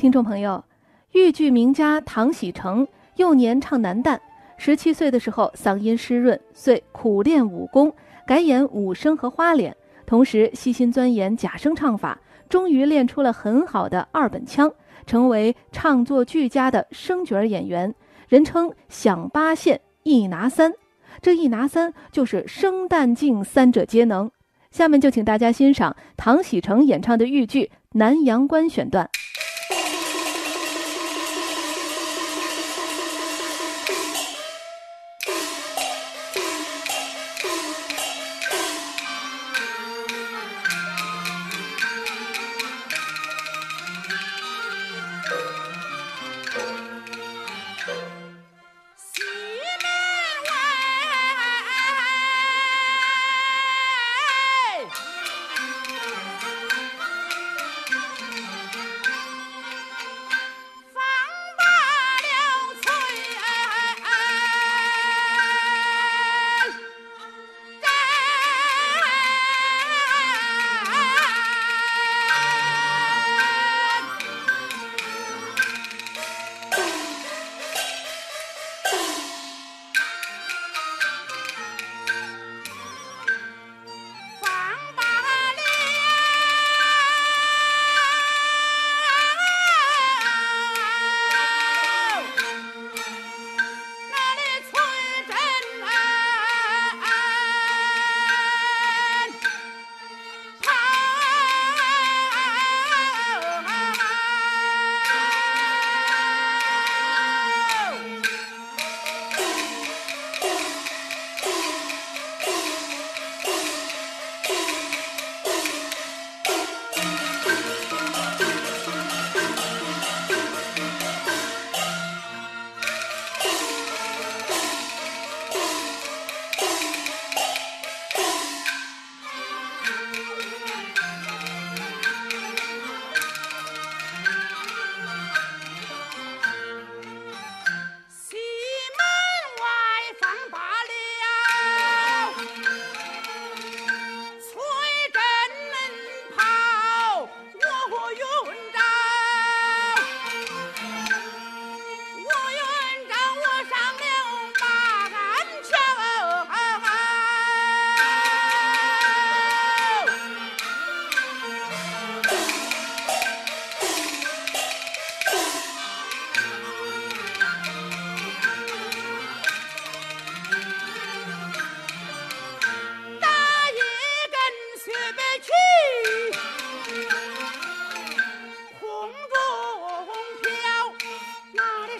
听众朋友，豫剧名家唐喜成幼年唱男旦，十七岁的时候嗓音湿润，遂苦练武功，改演武生和花脸，同时细心钻研假声唱法，终于练出了很好的二本腔，成为唱作俱佳的生角演员，人称“响八线一拿三”。这一拿三就是生旦净三者皆能。下面就请大家欣赏唐喜成演唱的豫剧《南阳关》选段。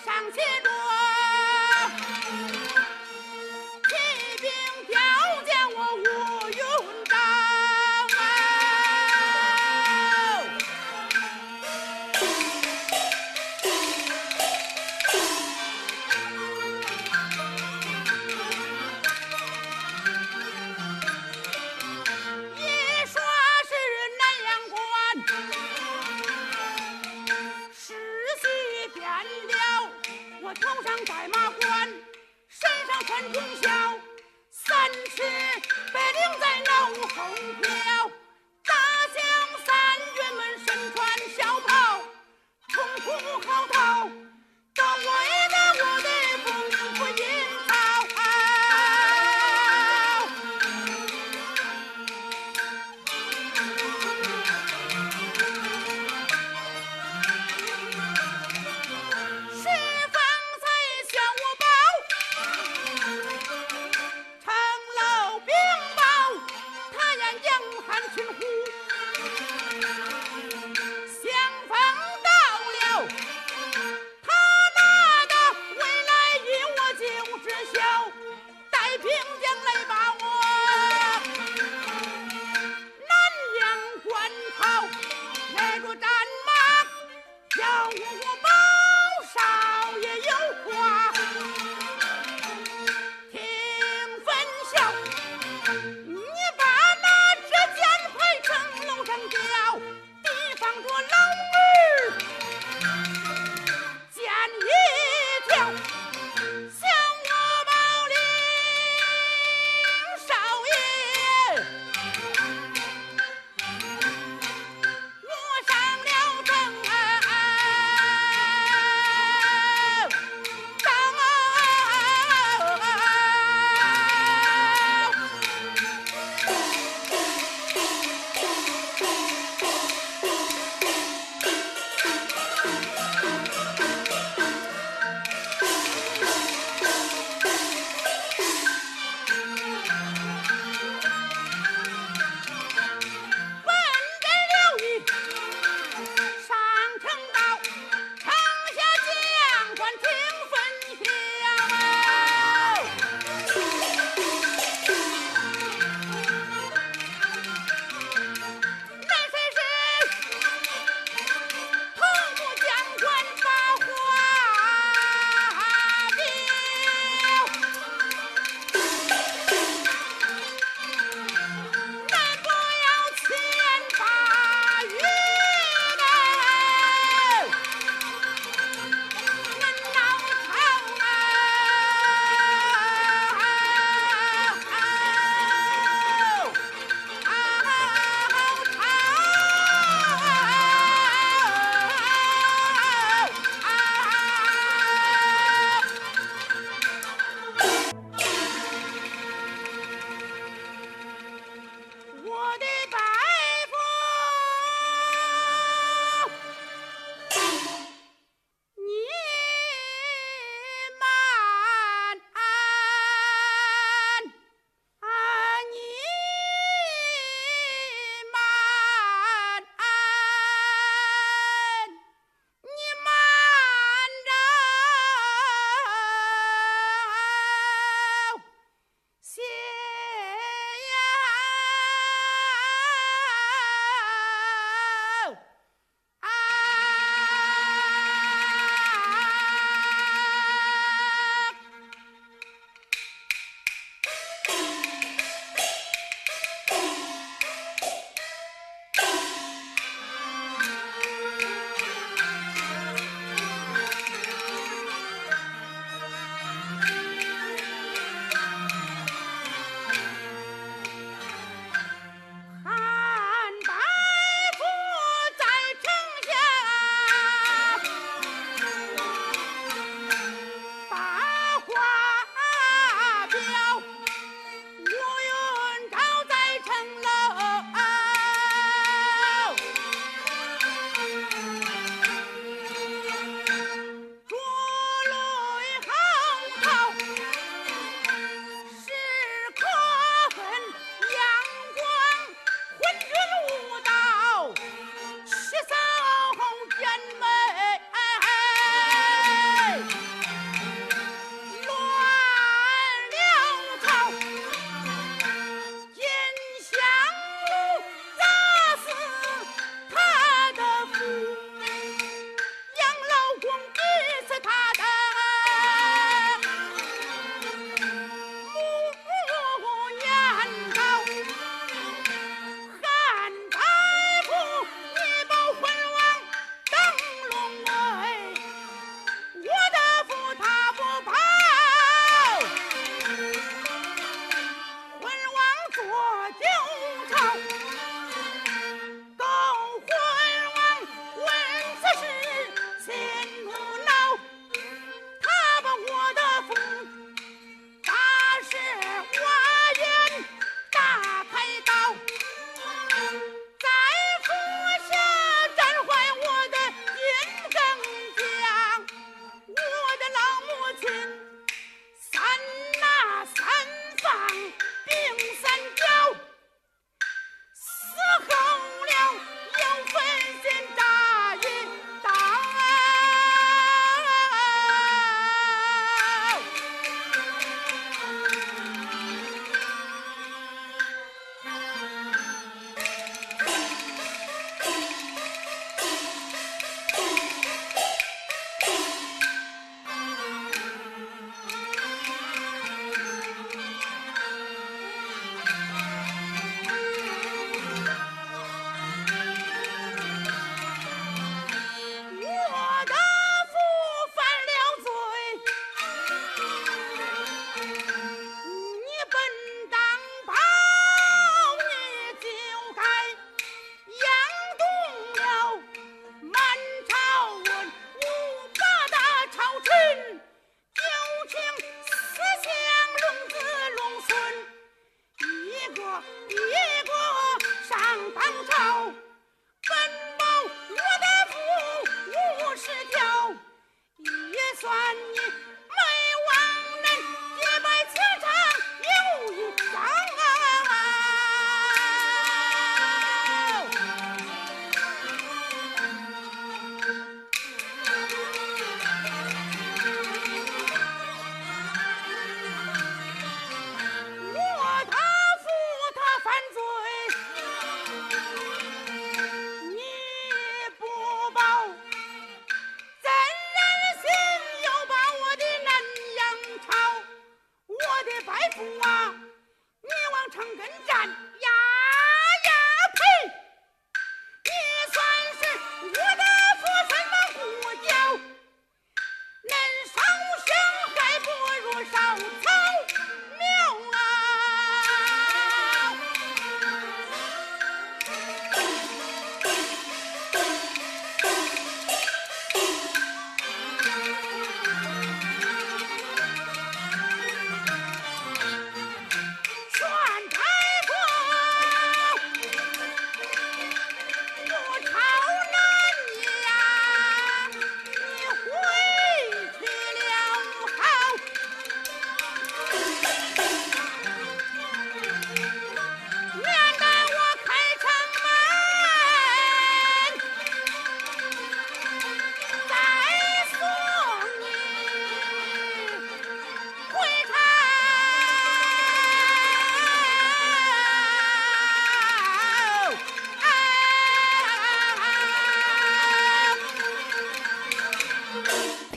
上写着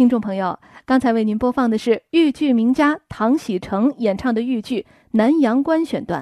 听众朋友，刚才为您播放的是豫剧名家唐喜成演唱的豫剧《南阳关》选段。